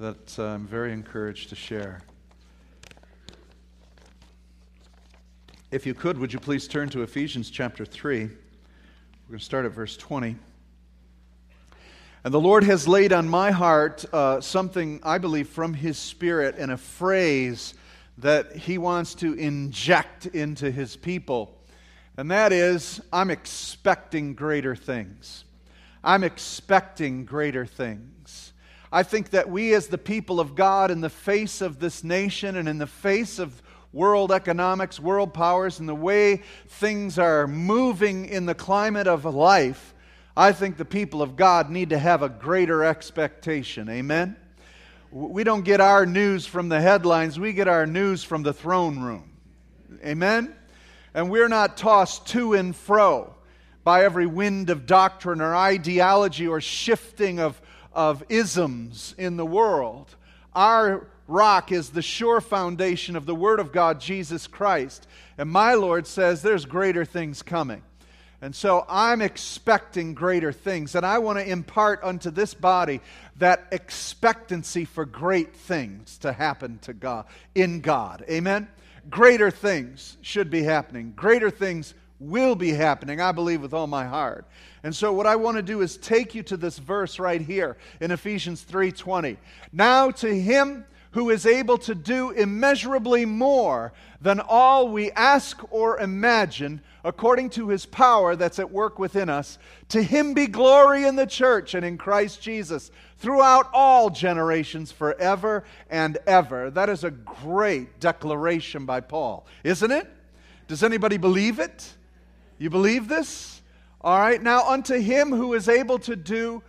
that uh, I'm very encouraged to share. If you could, would you please turn to Ephesians chapter 3? We're going to start at verse 20. And the Lord has laid on my heart uh, something, I believe, from His Spirit and a phrase that He wants to inject into His people. And that is, I'm expecting greater things. I'm expecting greater things. I think that we, as the people of God, in the face of this nation and in the face of world economics, world powers, and the way things are moving in the climate of life, I think the people of God need to have a greater expectation. Amen? We don't get our news from the headlines, we get our news from the throne room. Amen? And we're not tossed to and fro by every wind of doctrine or ideology or shifting of, of isms in the world. Our rock is the sure foundation of the Word of God, Jesus Christ. And my Lord says there's greater things coming. And so I'm expecting greater things. And I want to impart unto this body that expectancy for great things to happen to God in God. Amen. Greater things should be happening. Greater things will be happening. I believe with all my heart. And so what I want to do is take you to this verse right here in Ephesians 3:20. Now to him who is able to do immeasurably more than all we ask or imagine, according to his power that's at work within us. To him be glory in the church and in Christ Jesus throughout all generations, forever and ever. That is a great declaration by Paul, isn't it? Does anybody believe it? You believe this? All right, now unto him who is able to do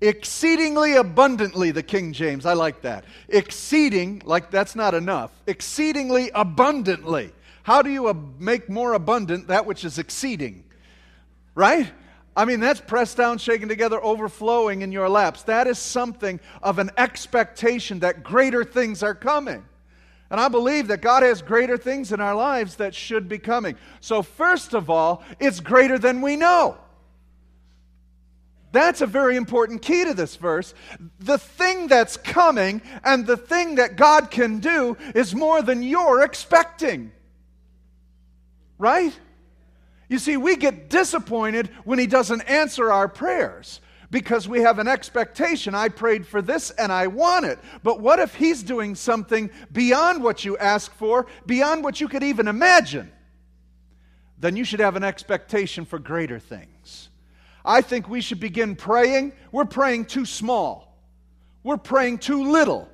exceedingly abundantly, the King James. I like that. Exceeding, like that's not enough. Exceedingly abundantly. How do you make more abundant that which is exceeding? Right? I mean, that's pressed down, shaken together, overflowing in your laps. That is something of an expectation that greater things are coming. And I believe that God has greater things in our lives that should be coming. So, first of all, it's greater than we know. That's a very important key to this verse. The thing that's coming and the thing that God can do is more than you're expecting. Right? You see, we get disappointed when He doesn't answer our prayers because we have an expectation. I prayed for this and I want it. But what if He's doing something beyond what you ask for, beyond what you could even imagine? Then you should have an expectation for greater things. I think we should begin praying. We're praying too small, we're praying too little.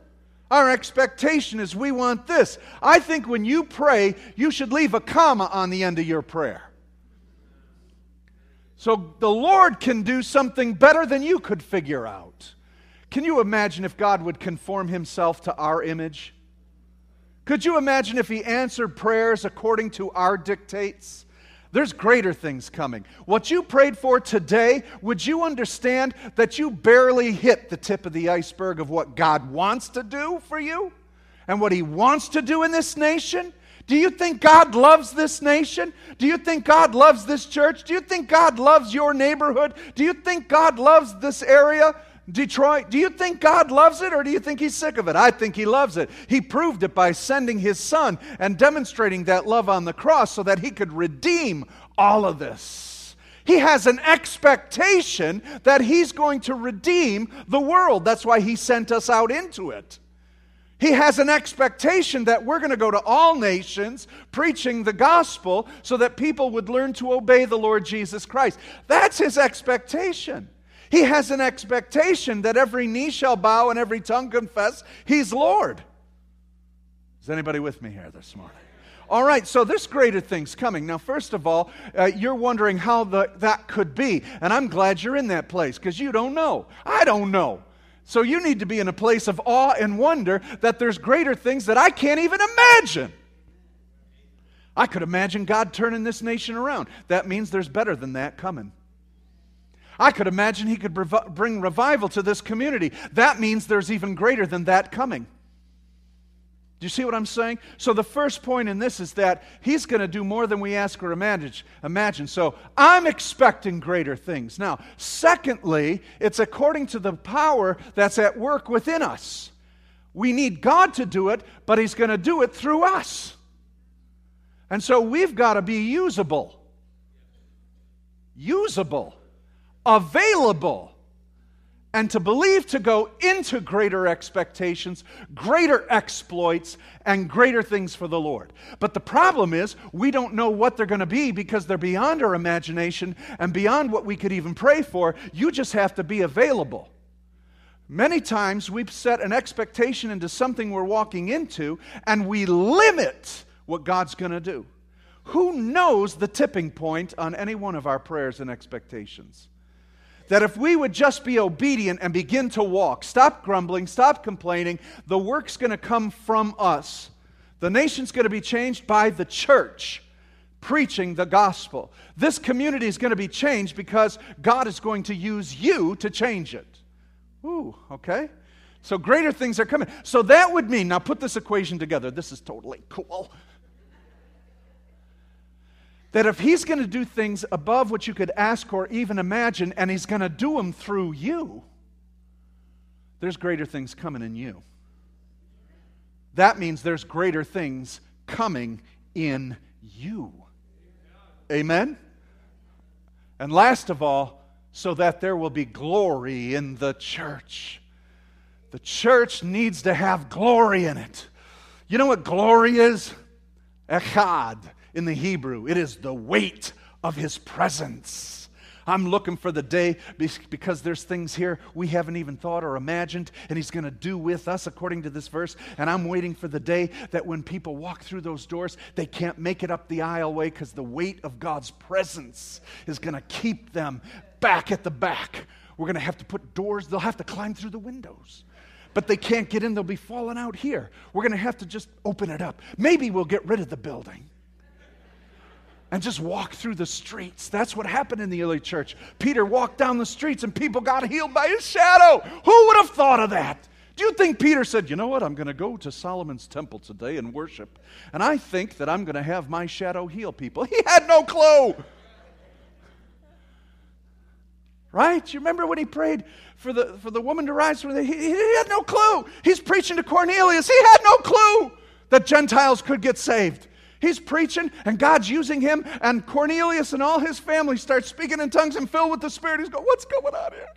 Our expectation is we want this. I think when you pray, you should leave a comma on the end of your prayer. So the Lord can do something better than you could figure out. Can you imagine if God would conform himself to our image? Could you imagine if he answered prayers according to our dictates? There's greater things coming. What you prayed for today, would you understand that you barely hit the tip of the iceberg of what God wants to do for you and what He wants to do in this nation? Do you think God loves this nation? Do you think God loves this church? Do you think God loves your neighborhood? Do you think God loves this area? Detroit, do you think God loves it or do you think He's sick of it? I think He loves it. He proved it by sending His Son and demonstrating that love on the cross so that He could redeem all of this. He has an expectation that He's going to redeem the world. That's why He sent us out into it. He has an expectation that we're going to go to all nations preaching the gospel so that people would learn to obey the Lord Jesus Christ. That's His expectation. He has an expectation that every knee shall bow and every tongue confess He's Lord. Is anybody with me here this morning? All right, so there's greater things coming. Now, first of all, uh, you're wondering how the, that could be. And I'm glad you're in that place because you don't know. I don't know. So you need to be in a place of awe and wonder that there's greater things that I can't even imagine. I could imagine God turning this nation around. That means there's better than that coming. I could imagine he could bring revival to this community. That means there's even greater than that coming. Do you see what I'm saying? So, the first point in this is that he's going to do more than we ask or imagine. So, I'm expecting greater things. Now, secondly, it's according to the power that's at work within us. We need God to do it, but He's going to do it through us. And so we've got to be usable. Usable. Available and to believe to go into greater expectations, greater exploits, and greater things for the Lord. But the problem is, we don't know what they're going to be because they're beyond our imagination and beyond what we could even pray for. You just have to be available. Many times we've set an expectation into something we're walking into and we limit what God's going to do. Who knows the tipping point on any one of our prayers and expectations? That if we would just be obedient and begin to walk, stop grumbling, stop complaining, the work's going to come from us. The nation's going to be changed by the church preaching the gospel. This community is going to be changed because God is going to use you to change it. Ooh, okay? So greater things are coming. So that would mean, now put this equation together. This is totally cool that if he's going to do things above what you could ask or even imagine, and he's going to do them through you, there's greater things coming in you. That means there's greater things coming in you. Amen? And last of all, so that there will be glory in the church. The church needs to have glory in it. You know what glory is? Echad in the Hebrew. It is the weight of his presence. I'm looking for the day because there's things here we haven't even thought or imagined, and He's going to do with us according to this verse. And I'm waiting for the day that when people walk through those doors, they can't make it up the aisleway because the weight of God's presence is going to keep them back at the back. We're going to have to put doors, they'll have to climb through the windows. But they can't get in, they'll be falling out here. We're going to have to just open it up. Maybe we'll get rid of the building and just walk through the streets. That's what happened in the early church. Peter walked down the streets and people got healed by his shadow. Who would have thought of that? Do you think Peter said, You know what? I'm going to go to Solomon's temple today and worship, and I think that I'm going to have my shadow heal people? He had no clue. Right? You remember when he prayed for the, for the woman to rise from the. He, he had no clue. He's preaching to Cornelius. He had no clue that Gentiles could get saved. He's preaching, and God's using him, and Cornelius and all his family start speaking in tongues and filled with the Spirit. He's going, What's going on here?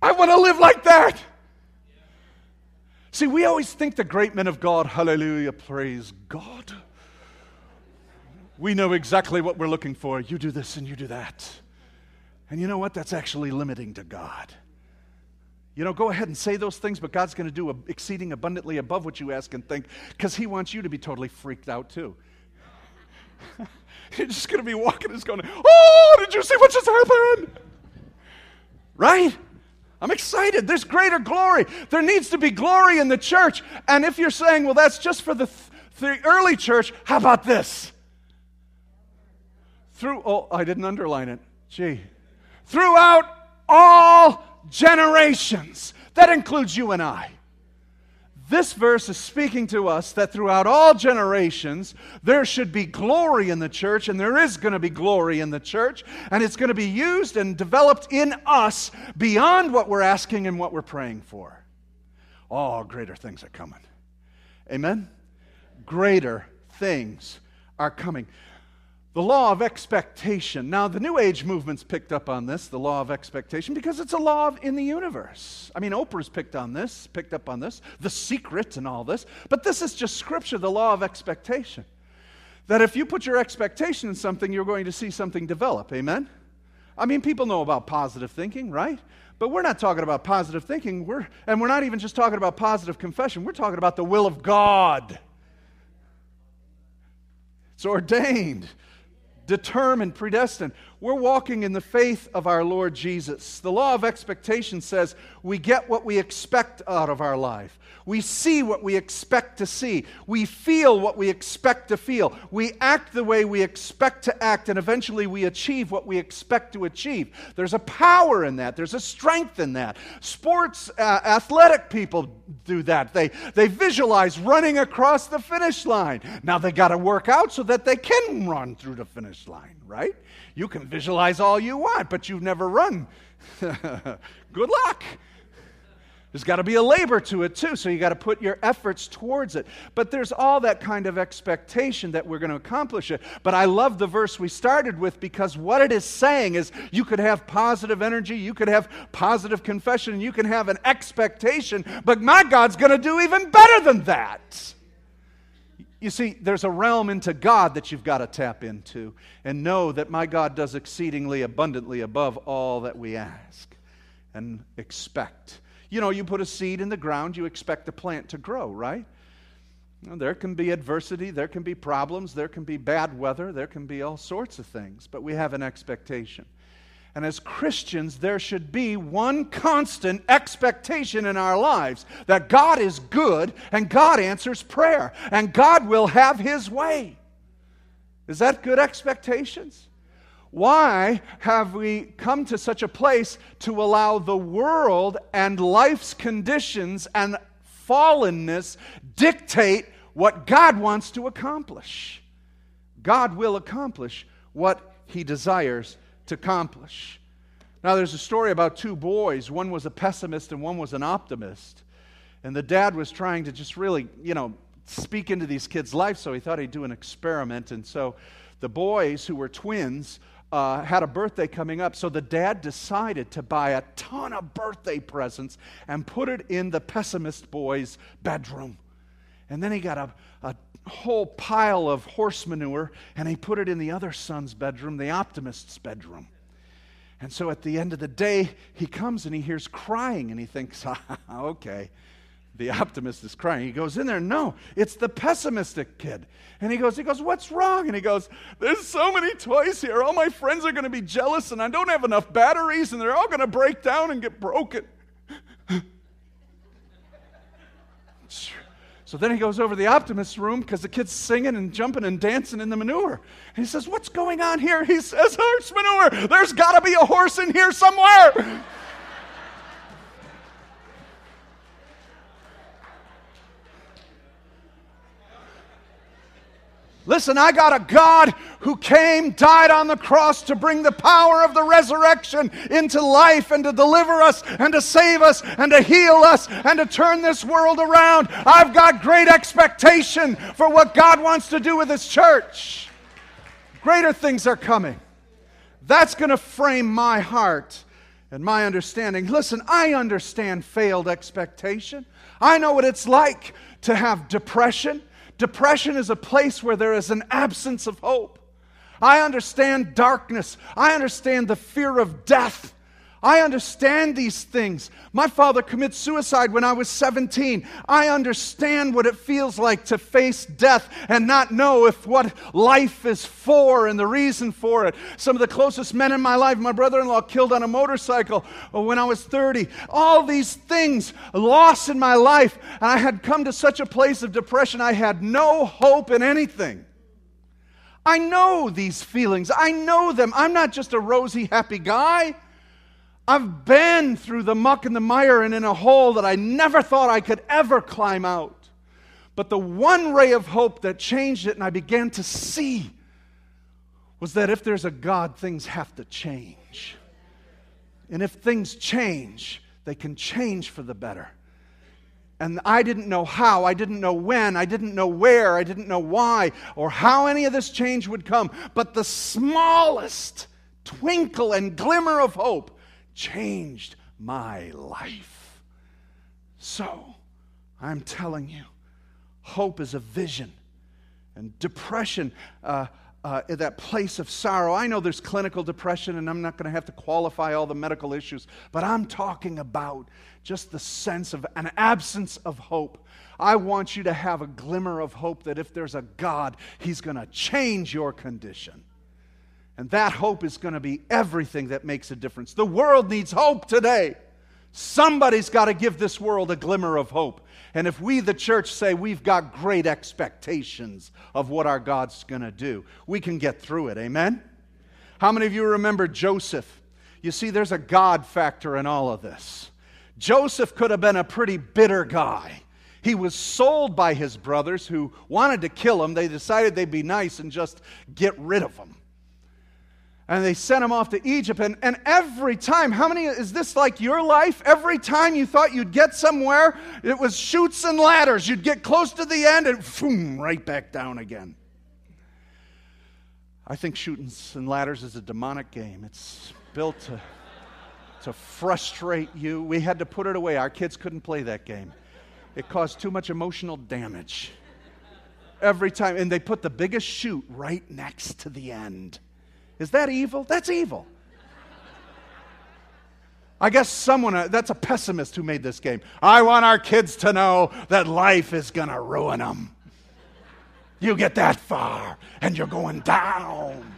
I want to live like that. See, we always think the great men of God, hallelujah, praise God. We know exactly what we're looking for. You do this and you do that. And you know what? That's actually limiting to God. You know, go ahead and say those things, but God's going to do exceeding abundantly above what you ask and think because He wants you to be totally freaked out too. You're just going to be walking and going, Oh, did you see what just happened? Right? I'm excited. There's greater glory. There needs to be glory in the church. And if you're saying, well, that's just for the, th- the early church, how about this? Through, oh, I didn't underline it. Gee. Throughout all generations. That includes you and I. This verse is speaking to us that throughout all generations, there should be glory in the church, and there is going to be glory in the church, and it's going to be used and developed in us beyond what we're asking and what we're praying for. Oh, greater things are coming. Amen? Greater things are coming. The law of expectation. Now, the New Age movement's picked up on this, the law of expectation, because it's a law in the universe. I mean, Oprah's picked on this, picked up on this, the secret and all this. But this is just scripture, the law of expectation. That if you put your expectation in something, you're going to see something develop. Amen? I mean, people know about positive thinking, right? But we're not talking about positive thinking. We're, and we're not even just talking about positive confession. We're talking about the will of God. It's ordained determined, predestined. We're walking in the faith of our Lord Jesus. The law of expectation says we get what we expect out of our life. We see what we expect to see. We feel what we expect to feel. We act the way we expect to act, and eventually we achieve what we expect to achieve. There's a power in that, there's a strength in that. Sports, uh, athletic people do that. They, they visualize running across the finish line. Now they got to work out so that they can run through the finish line, right? You can visualize all you want, but you've never run. Good luck. There's got to be a labor to it too, so you got to put your efforts towards it. But there's all that kind of expectation that we're going to accomplish it. But I love the verse we started with because what it is saying is you could have positive energy, you could have positive confession, you can have an expectation, but my God's going to do even better than that. You see, there's a realm into God that you've got to tap into and know that my God does exceedingly abundantly above all that we ask and expect. You know, you put a seed in the ground, you expect the plant to grow, right? there can be adversity, there can be problems, there can be bad weather, there can be all sorts of things, but we have an expectation. And as Christians, there should be one constant expectation in our lives that God is good and God answers prayer and God will have His way. Is that good expectations? Why have we come to such a place to allow the world and life's conditions and fallenness dictate what God wants to accomplish? God will accomplish what He desires to accomplish. Now, there's a story about two boys. One was a pessimist and one was an optimist. And the dad was trying to just really, you know, speak into these kids' lives, so he thought he'd do an experiment. And so the boys, who were twins, uh, had a birthday coming up. So the dad decided to buy a ton of birthday presents and put it in the pessimist boy's bedroom. And then he got a, a whole pile of horse manure and he put it in the other son's bedroom, the optimist's bedroom. And so at the end of the day, he comes and he hears crying and he thinks, okay, the optimist is crying. He goes in there, no, it's the pessimistic kid. And he goes, he goes, what's wrong? And he goes, there's so many toys here. All my friends are going to be jealous and I don't have enough batteries and they're all going to break down and get broken. So then he goes over to the optimist's room because the kid's singing and jumping and dancing in the manure. And he says, What's going on here? He says, Horse manure. There's got to be a horse in here somewhere. Listen, I got a God who came, died on the cross to bring the power of the resurrection into life and to deliver us and to save us and to heal us and to turn this world around. I've got great expectation for what God wants to do with His church. Greater things are coming. That's going to frame my heart and my understanding. Listen, I understand failed expectation. I know what it's like to have depression. Depression is a place where there is an absence of hope. I understand darkness. I understand the fear of death. I understand these things. My father commits suicide when I was 17. I understand what it feels like to face death and not know if what life is for and the reason for it. Some of the closest men in my life, my brother in law killed on a motorcycle when I was 30. All these things lost in my life, and I had come to such a place of depression, I had no hope in anything. I know these feelings. I know them. I'm not just a rosy, happy guy. I've been through the muck and the mire and in a hole that I never thought I could ever climb out. But the one ray of hope that changed it and I began to see was that if there's a God, things have to change. And if things change, they can change for the better. And I didn't know how, I didn't know when, I didn't know where, I didn't know why, or how any of this change would come. But the smallest twinkle and glimmer of hope changed my life. So, I'm telling you, hope is a vision. And depression, uh, uh, that place of sorrow. I know there's clinical depression, and I'm not going to have to qualify all the medical issues, but I'm talking about just the sense of an absence of hope. I want you to have a glimmer of hope that if there's a God, He's going to change your condition. And that hope is going to be everything that makes a difference. The world needs hope today. Somebody's got to give this world a glimmer of hope. And if we, the church, say we've got great expectations of what our God's going to do, we can get through it. Amen? How many of you remember Joseph? You see, there's a God factor in all of this. Joseph could have been a pretty bitter guy. He was sold by his brothers who wanted to kill him. They decided they'd be nice and just get rid of him. And they sent him off to Egypt. And, and every time, how many is this like your life? Every time you thought you'd get somewhere, it was chutes and ladders. You'd get close to the end and boom, right back down again. I think shooting and ladders is a demonic game. It's built to, to frustrate you. We had to put it away. Our kids couldn't play that game, it caused too much emotional damage. Every time. And they put the biggest chute right next to the end. Is that evil? That's evil. I guess someone, uh, that's a pessimist who made this game. I want our kids to know that life is going to ruin them. You get that far and you're going down.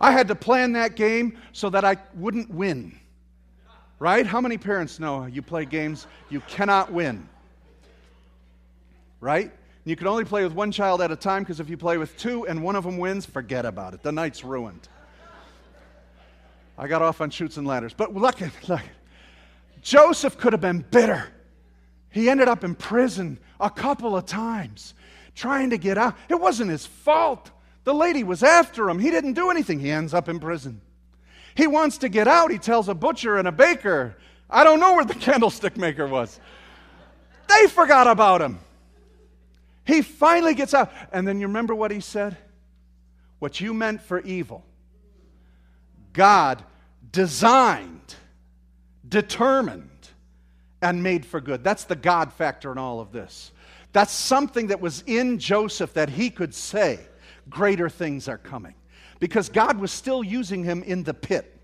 I had to plan that game so that I wouldn't win. Right? How many parents know you play games you cannot win? Right? You can only play with one child at a time because if you play with two and one of them wins, forget about it. The night's ruined. I got off on chutes and ladders. But look, look. Joseph could have been bitter. He ended up in prison a couple of times trying to get out. It wasn't his fault. The lady was after him. He didn't do anything. He ends up in prison. He wants to get out. He tells a butcher and a baker, I don't know where the candlestick maker was. They forgot about him. He finally gets out. And then you remember what he said? What you meant for evil, God designed, determined, and made for good. That's the God factor in all of this. That's something that was in Joseph that he could say, greater things are coming. Because God was still using him in the pit.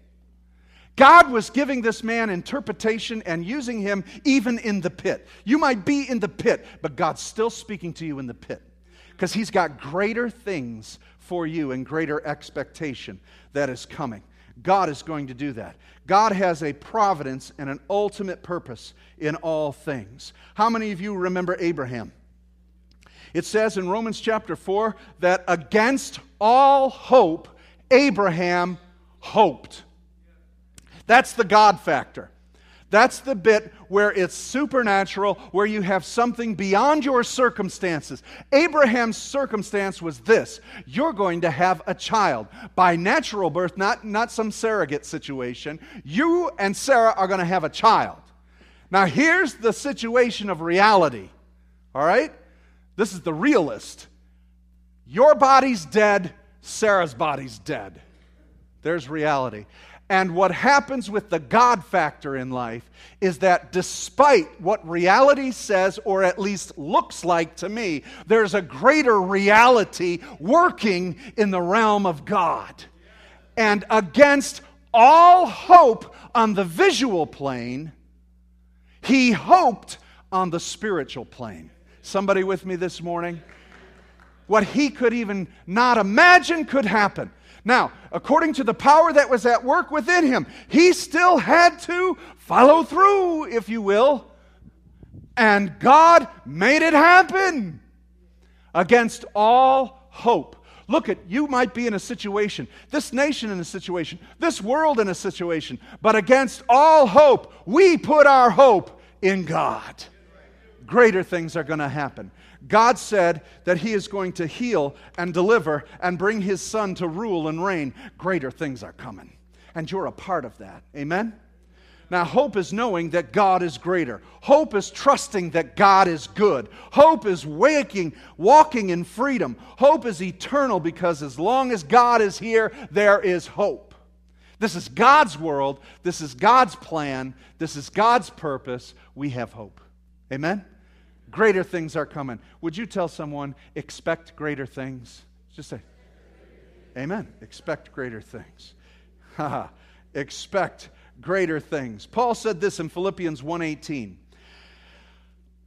God was giving this man interpretation and using him even in the pit. You might be in the pit, but God's still speaking to you in the pit because he's got greater things for you and greater expectation that is coming. God is going to do that. God has a providence and an ultimate purpose in all things. How many of you remember Abraham? It says in Romans chapter 4 that against all hope, Abraham hoped. That's the God factor. That's the bit where it's supernatural, where you have something beyond your circumstances. Abraham's circumstance was this you're going to have a child by natural birth, not, not some surrogate situation. You and Sarah are going to have a child. Now, here's the situation of reality, all right? This is the realist. Your body's dead, Sarah's body's dead. There's reality. And what happens with the God factor in life is that despite what reality says, or at least looks like to me, there's a greater reality working in the realm of God. And against all hope on the visual plane, he hoped on the spiritual plane. Somebody with me this morning? What he could even not imagine could happen. Now, according to the power that was at work within him, he still had to follow through, if you will. And God made it happen against all hope. Look at you might be in a situation, this nation in a situation, this world in a situation, but against all hope, we put our hope in God. Greater things are going to happen. God said that He is going to heal and deliver and bring His Son to rule and reign. Greater things are coming. And you're a part of that. Amen? Now, hope is knowing that God is greater. Hope is trusting that God is good. Hope is waking, walking in freedom. Hope is eternal because as long as God is here, there is hope. This is God's world. This is God's plan. This is God's purpose. We have hope. Amen? Greater things are coming. Would you tell someone, expect greater things? Just say, Amen. Expect greater things. Ha expect greater things. Paul said this in Philippians 1:18.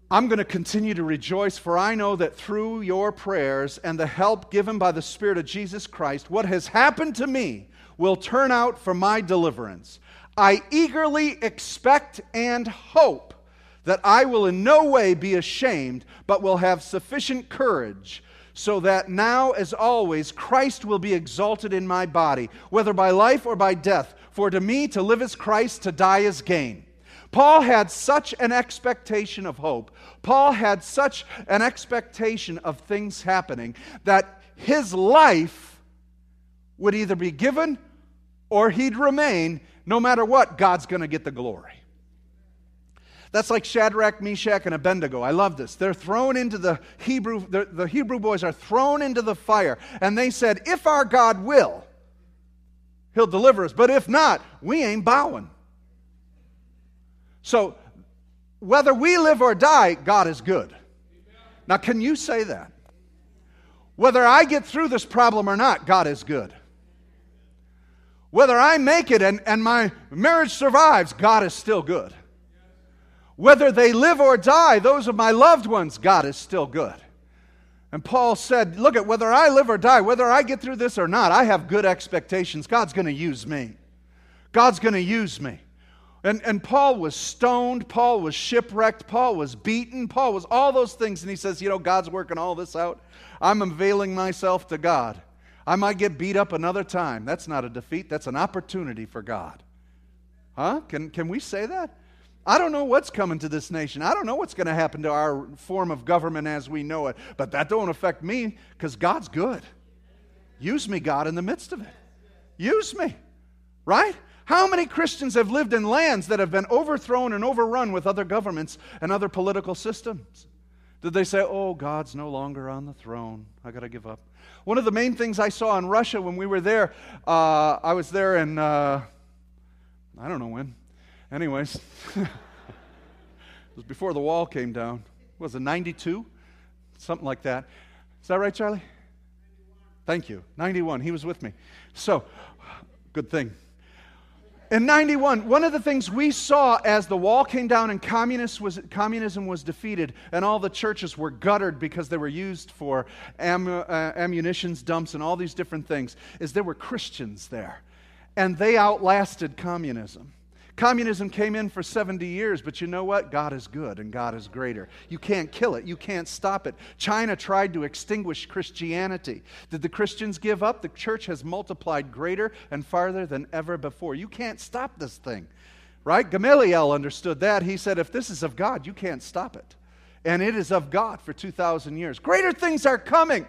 I'm going to continue to rejoice, for I know that through your prayers and the help given by the Spirit of Jesus Christ, what has happened to me will turn out for my deliverance. I eagerly expect and hope that I will in no way be ashamed, but will have sufficient courage, so that now, as always, Christ will be exalted in my body, whether by life or by death. For to me, to live is Christ, to die is gain. Paul had such an expectation of hope. Paul had such an expectation of things happening that his life would either be given or he'd remain. No matter what, God's going to get the glory. That's like Shadrach, Meshach, and Abednego. I love this. They're thrown into the Hebrew, the, the, Hebrew boys are thrown into the fire. And they said, If our God will, he'll deliver us. But if not, we ain't bowing. So, whether we live or die, God is good. Now, can you say that? Whether I get through this problem or not, God is good. Whether I make it and, and my marriage survives, God is still good. Whether they live or die, those of my loved ones, God is still good. And Paul said, Look at whether I live or die, whether I get through this or not, I have good expectations. God's going to use me. God's going to use me. And, and Paul was stoned, Paul was shipwrecked, Paul was beaten, Paul was all those things. And he says, You know, God's working all this out. I'm availing myself to God. I might get beat up another time. That's not a defeat, that's an opportunity for God. Huh? Can, can we say that? I don't know what's coming to this nation. I don't know what's going to happen to our form of government as we know it. But that don't affect me because God's good. Use me, God, in the midst of it. Use me. Right? How many Christians have lived in lands that have been overthrown and overrun with other governments and other political systems? Did they say, oh, God's no longer on the throne? I got to give up. One of the main things I saw in Russia when we were there, uh, I was there in, uh, I don't know when, Anyways, it was before the wall came down. Was it 92? Something like that. Is that right, Charlie? 91. Thank you. 91. He was with me. So, good thing. In 91, one of the things we saw as the wall came down and was, communism was defeated and all the churches were guttered because they were used for am, uh, ammunitions dumps and all these different things is there were Christians there. And they outlasted communism. Communism came in for 70 years, but you know what? God is good and God is greater. You can't kill it, you can't stop it. China tried to extinguish Christianity. Did the Christians give up? The church has multiplied greater and farther than ever before. You can't stop this thing, right? Gamaliel understood that. He said, if this is of God, you can't stop it. And it is of God for 2,000 years. Greater things are coming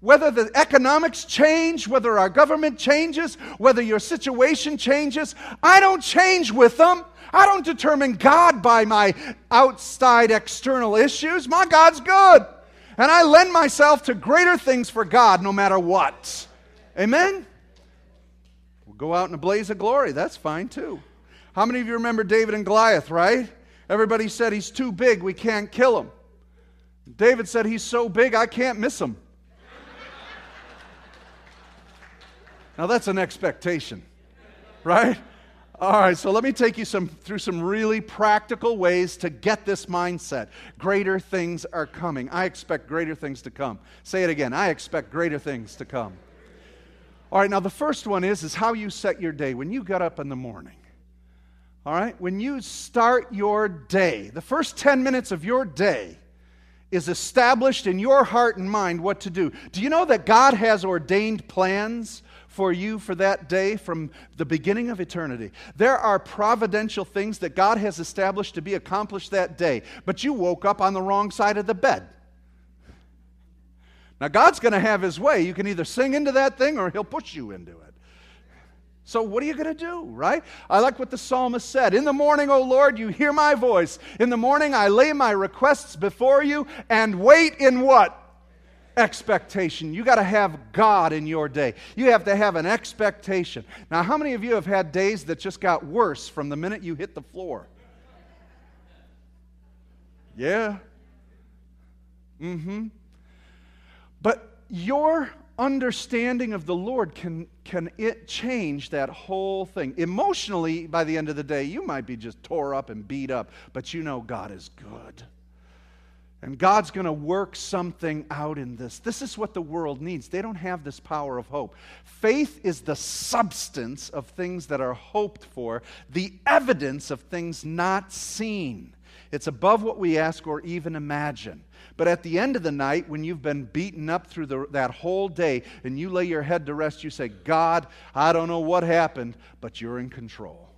whether the economics change, whether our government changes, whether your situation changes, I don't change with them. I don't determine God by my outside external issues. My God's good. And I lend myself to greater things for God no matter what. Amen? We'll go out in a blaze of glory. That's fine too. How many of you remember David and Goliath, right? Everybody said he's too big, we can't kill him. David said he's so big, I can't miss him. Now that's an expectation, right? All right, so let me take you some, through some really practical ways to get this mindset. Greater things are coming. I expect greater things to come. Say it again. I expect greater things to come. All right, now the first one is is how you set your day. When you get up in the morning, all right, when you start your day, the first 10 minutes of your day is established in your heart and mind what to do. Do you know that God has ordained plans for you for that day from the beginning of eternity. There are providential things that God has established to be accomplished that day, but you woke up on the wrong side of the bed. Now, God's going to have His way. You can either sing into that thing or He'll push you into it. So, what are you going to do, right? I like what the psalmist said In the morning, O Lord, you hear my voice. In the morning, I lay my requests before you and wait in what? Expectation. You got to have God in your day. You have to have an expectation. Now, how many of you have had days that just got worse from the minute you hit the floor? Yeah. Mm hmm. But your understanding of the Lord can, can it change that whole thing. Emotionally, by the end of the day, you might be just tore up and beat up, but you know God is good. And God's going to work something out in this. This is what the world needs. They don't have this power of hope. Faith is the substance of things that are hoped for, the evidence of things not seen. It's above what we ask or even imagine. But at the end of the night, when you've been beaten up through the, that whole day and you lay your head to rest, you say, God, I don't know what happened, but you're in control.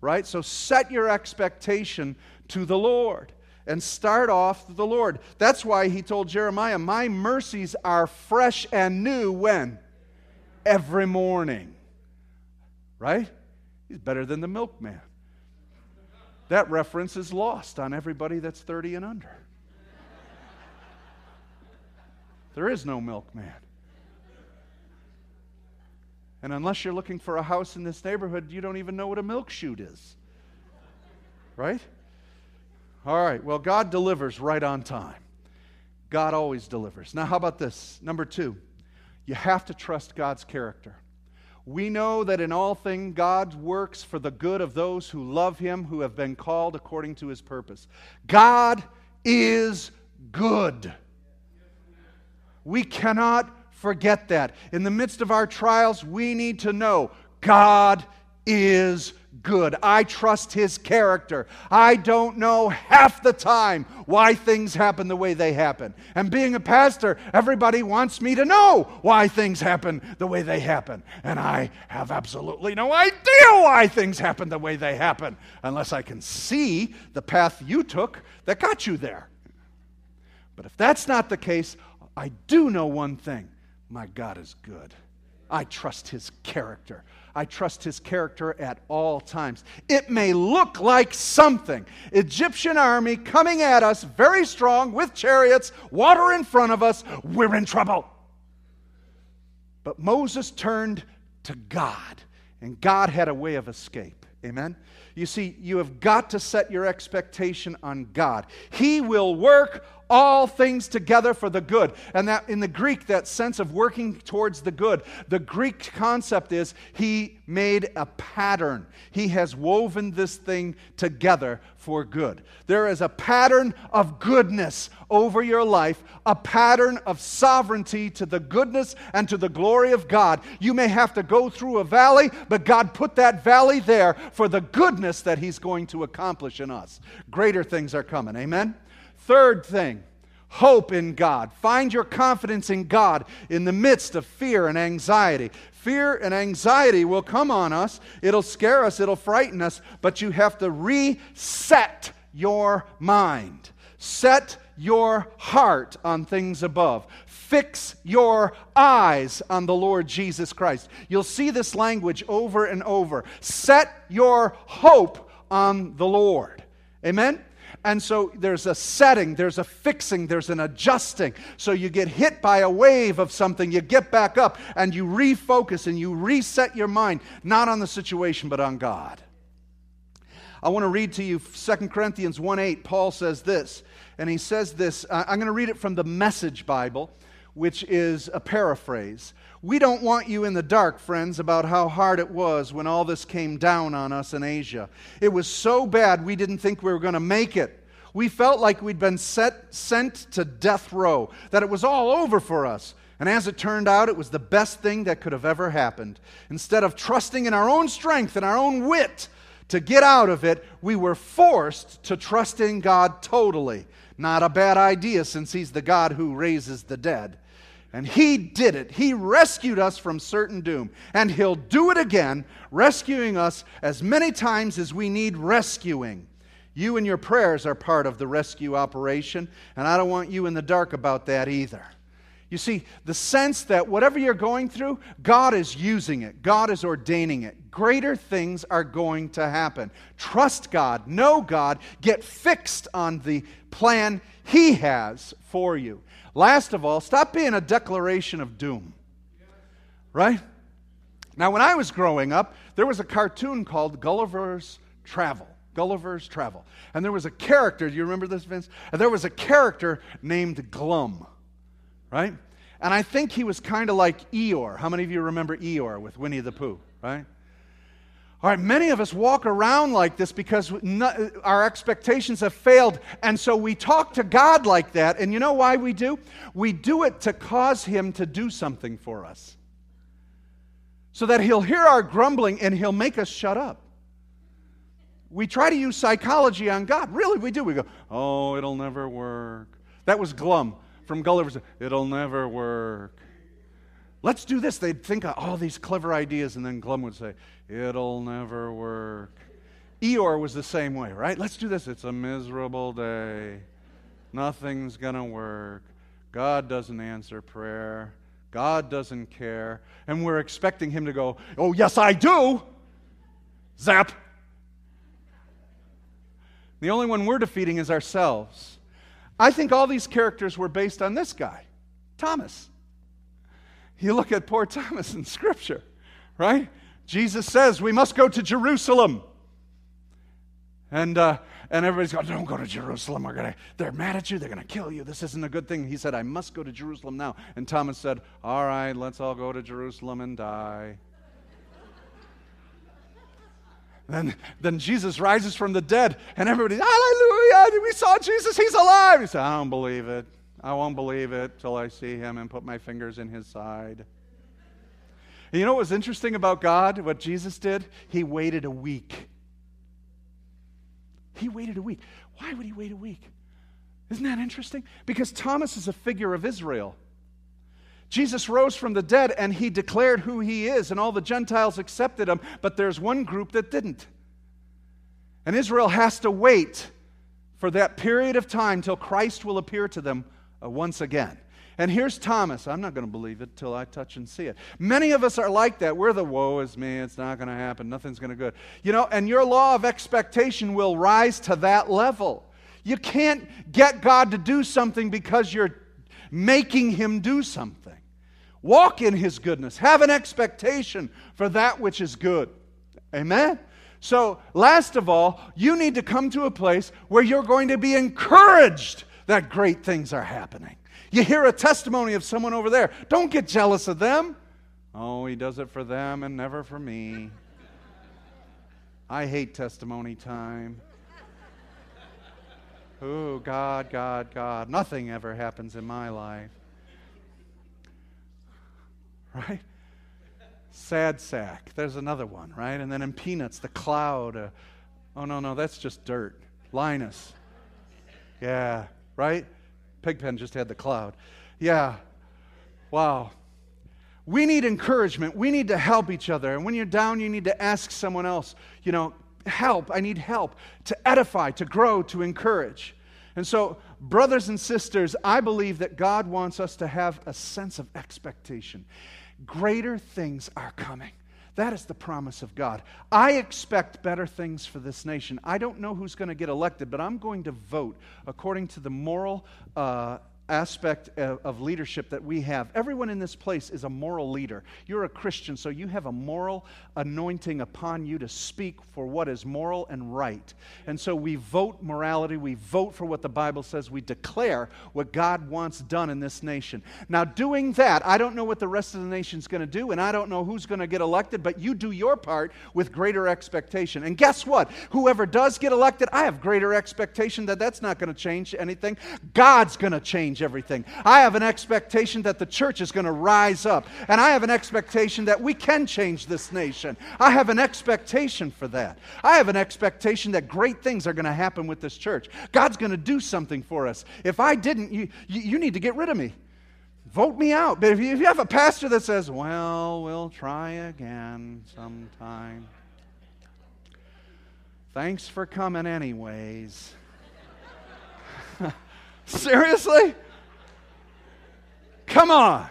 Right? So set your expectation to the Lord. And start off the Lord. That's why he told Jeremiah, My mercies are fresh and new when? Every morning. Right? He's better than the milkman. That reference is lost on everybody that's 30 and under. There is no milkman. And unless you're looking for a house in this neighborhood, you don't even know what a milk chute is. Right? All right, well, God delivers right on time. God always delivers. Now, how about this? Number two, you have to trust God's character. We know that in all things God works for the good of those who love Him, who have been called according to His purpose. God is good. We cannot forget that. In the midst of our trials, we need to know God is good. I trust his character. I don't know half the time why things happen the way they happen. And being a pastor, everybody wants me to know why things happen the way they happen. And I have absolutely no idea why things happen the way they happen unless I can see the path you took that got you there. But if that's not the case, I do know one thing my God is good. I trust his character. I trust his character at all times. It may look like something. Egyptian army coming at us very strong with chariots, water in front of us. We're in trouble. But Moses turned to God, and God had a way of escape. Amen? You see, you have got to set your expectation on God. He will work all things together for the good. And that in the Greek, that sense of working towards the good, the Greek concept is he made a pattern. He has woven this thing together for good. There is a pattern of goodness over your life, a pattern of sovereignty to the goodness and to the glory of God. You may have to go through a valley, but God put that valley there for the goodness that He's going to accomplish in us. Greater things are coming. Amen? Third thing, hope in God. Find your confidence in God in the midst of fear and anxiety. Fear and anxiety will come on us, it'll scare us, it'll frighten us, but you have to reset your mind. Set your heart on things above. Fix your eyes on the Lord Jesus Christ. You'll see this language over and over. Set your hope on the Lord. Amen? And so there's a setting, there's a fixing, there's an adjusting. So you get hit by a wave of something, you get back up and you refocus and you reset your mind, not on the situation, but on God. I want to read to you 2 Corinthians 1 8. Paul says this, and he says this. I'm going to read it from the Message Bible, which is a paraphrase. We don't want you in the dark, friends, about how hard it was when all this came down on us in Asia. It was so bad we didn't think we were going to make it. We felt like we'd been set, sent to death row, that it was all over for us. And as it turned out, it was the best thing that could have ever happened. Instead of trusting in our own strength and our own wit to get out of it, we were forced to trust in God totally. Not a bad idea since He's the God who raises the dead. And He did it. He rescued us from certain doom. And He'll do it again, rescuing us as many times as we need rescuing. You and your prayers are part of the rescue operation, and I don't want you in the dark about that either. You see, the sense that whatever you're going through, God is using it, God is ordaining it. Greater things are going to happen. Trust God, know God, get fixed on the plan He has for you. Last of all, stop being a declaration of doom. Right? Now, when I was growing up, there was a cartoon called Gulliver's Travel. Gulliver's Travel. And there was a character, do you remember this, Vince? And there was a character named Glum, right? And I think he was kind of like Eeyore. How many of you remember Eeyore with Winnie the Pooh, right? All right, many of us walk around like this because our expectations have failed. And so we talk to God like that. And you know why we do? We do it to cause Him to do something for us. So that He'll hear our grumbling and He'll make us shut up. We try to use psychology on God. Really, we do. We go, oh, it'll never work. That was Glum from Gulliver's. It'll never work. Let's do this. They'd think of all these clever ideas, and then Glum would say, It'll never work. Eeyore was the same way, right? Let's do this. It's a miserable day. Nothing's going to work. God doesn't answer prayer. God doesn't care. And we're expecting him to go, Oh, yes, I do. Zap. The only one we're defeating is ourselves. I think all these characters were based on this guy, Thomas. You look at poor Thomas in Scripture, right? Jesus says we must go to Jerusalem. And, uh, and everybody's going, don't go to Jerusalem. We're gonna, they're mad at you. They're going to kill you. This isn't a good thing. He said, I must go to Jerusalem now. And Thomas said, All right, let's all go to Jerusalem and die. then, then Jesus rises from the dead, and everybody, Hallelujah! We saw Jesus. He's alive. He said, I don't believe it. I won't believe it till I see him and put my fingers in his side. And you know what was interesting about God, what Jesus did? He waited a week. He waited a week. Why would he wait a week? Isn't that interesting? Because Thomas is a figure of Israel. Jesus rose from the dead and he declared who he is, and all the Gentiles accepted him, but there's one group that didn't. And Israel has to wait for that period of time till Christ will appear to them uh, once again. And here's Thomas. I'm not going to believe it till I touch and see it. Many of us are like that. We're the woe is me. It's not going to happen. Nothing's going to good. You know, and your law of expectation will rise to that level. You can't get God to do something because you're making him do something. Walk in his goodness. Have an expectation for that which is good. Amen. So, last of all, you need to come to a place where you're going to be encouraged that great things are happening. You hear a testimony of someone over there. Don't get jealous of them. Oh, he does it for them and never for me. I hate testimony time. Oh, God, God, God. Nothing ever happens in my life. Right? Sad sack. There's another one, right? And then in Peanuts, the cloud. Uh, oh, no, no, that's just dirt. Linus. Yeah, right? Pigpen just had the cloud. Yeah. Wow. We need encouragement. We need to help each other. And when you're down, you need to ask someone else, you know, help. I need help to edify, to grow, to encourage. And so, brothers and sisters, I believe that God wants us to have a sense of expectation. Greater things are coming. That is the promise of God. I expect better things for this nation. I don't know who's going to get elected, but I'm going to vote according to the moral uh, aspect of, leadership that we have. Everyone in this place is a moral leader. You're a Christian, so you have a moral anointing upon you to speak for what is moral and right. And so we vote morality, we vote for what the Bible says, we declare what God wants done in this nation. Now, doing that, I don't know what the rest of the nation's going to do, and I don't know who's going to get elected, but you do your part with greater expectation. And guess what? Whoever does get elected, I have greater expectation that that's not going to change anything. God's going to change change everything. I have an expectation that the church is going to rise up. And I have an expectation that we can change this nation. I have an expectation for that. I have an expectation that great things are going to happen with this church. God's going to do something for us. If I didn't, you, you, you need to get rid of me. Vote me out. But if you, if you have a pastor that says, well, we'll try again sometime. Thanks for coming, anyways. Seriously? Come on.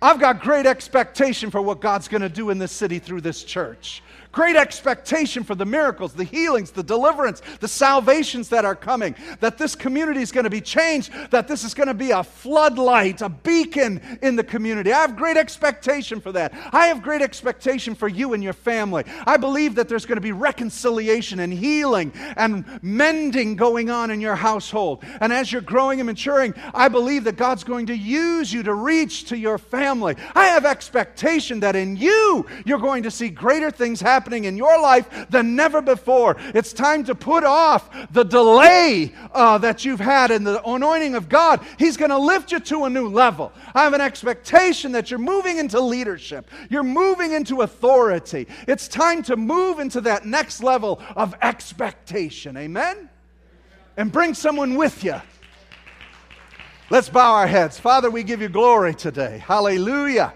I've got great expectation for what God's going to do in this city through this church great expectation for the miracles, the healings, the deliverance, the salvations that are coming, that this community is going to be changed, that this is going to be a floodlight, a beacon in the community. I have great expectation for that. I have great expectation for you and your family. I believe that there's going to be reconciliation and healing and mending going on in your household. And as you're growing and maturing, I believe that God's going to use you to reach to your family. I have expectation that in you, you're going to see greater things happen happening in your life than never before. It's time to put off the delay uh, that you've had in the anointing of God. He's going to lift you to a new level. I have an expectation that you're moving into leadership, you're moving into authority. It's time to move into that next level of expectation. Amen? And bring someone with you. Let's bow our heads. Father, we give you glory today. Hallelujah.